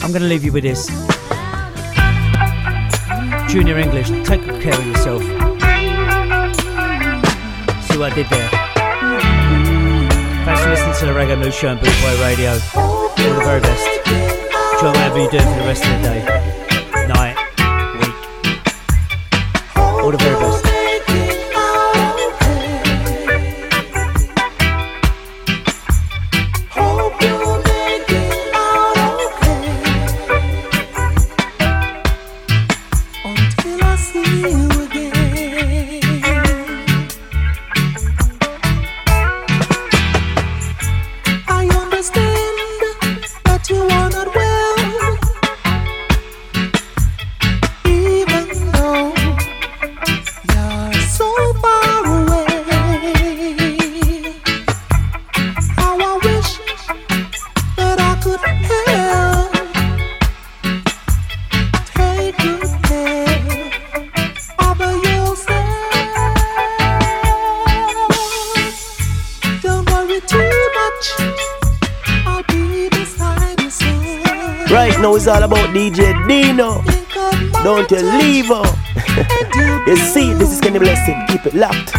Speaker 1: I'm going to leave you with this. Junior English, take good care of yourself. See what I did there. Thanks for listening to the Reggae Mood Show and Boot Boy Radio.
Speaker 13: All the very best. Enjoy whatever you do for the rest of the day.
Speaker 14: DJ Dino. Don't you leave her. you see, this is Kenny Blessing. Keep it locked.